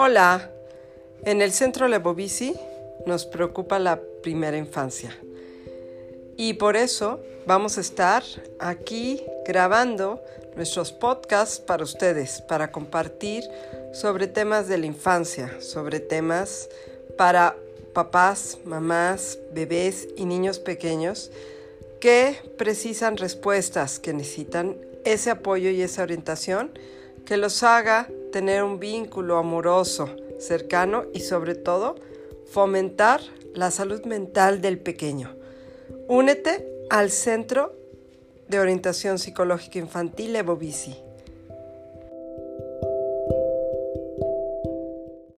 Hola, en el Centro Lebovici nos preocupa la primera infancia. Y por eso vamos a estar aquí grabando nuestros podcasts para ustedes, para compartir sobre temas de la infancia, sobre temas para papás, mamás, bebés y niños pequeños que precisan respuestas, que necesitan ese apoyo y esa orientación que los haga tener un vínculo amoroso, cercano y sobre todo fomentar la salud mental del pequeño. Únete al Centro de Orientación Psicológica Infantil Evovici.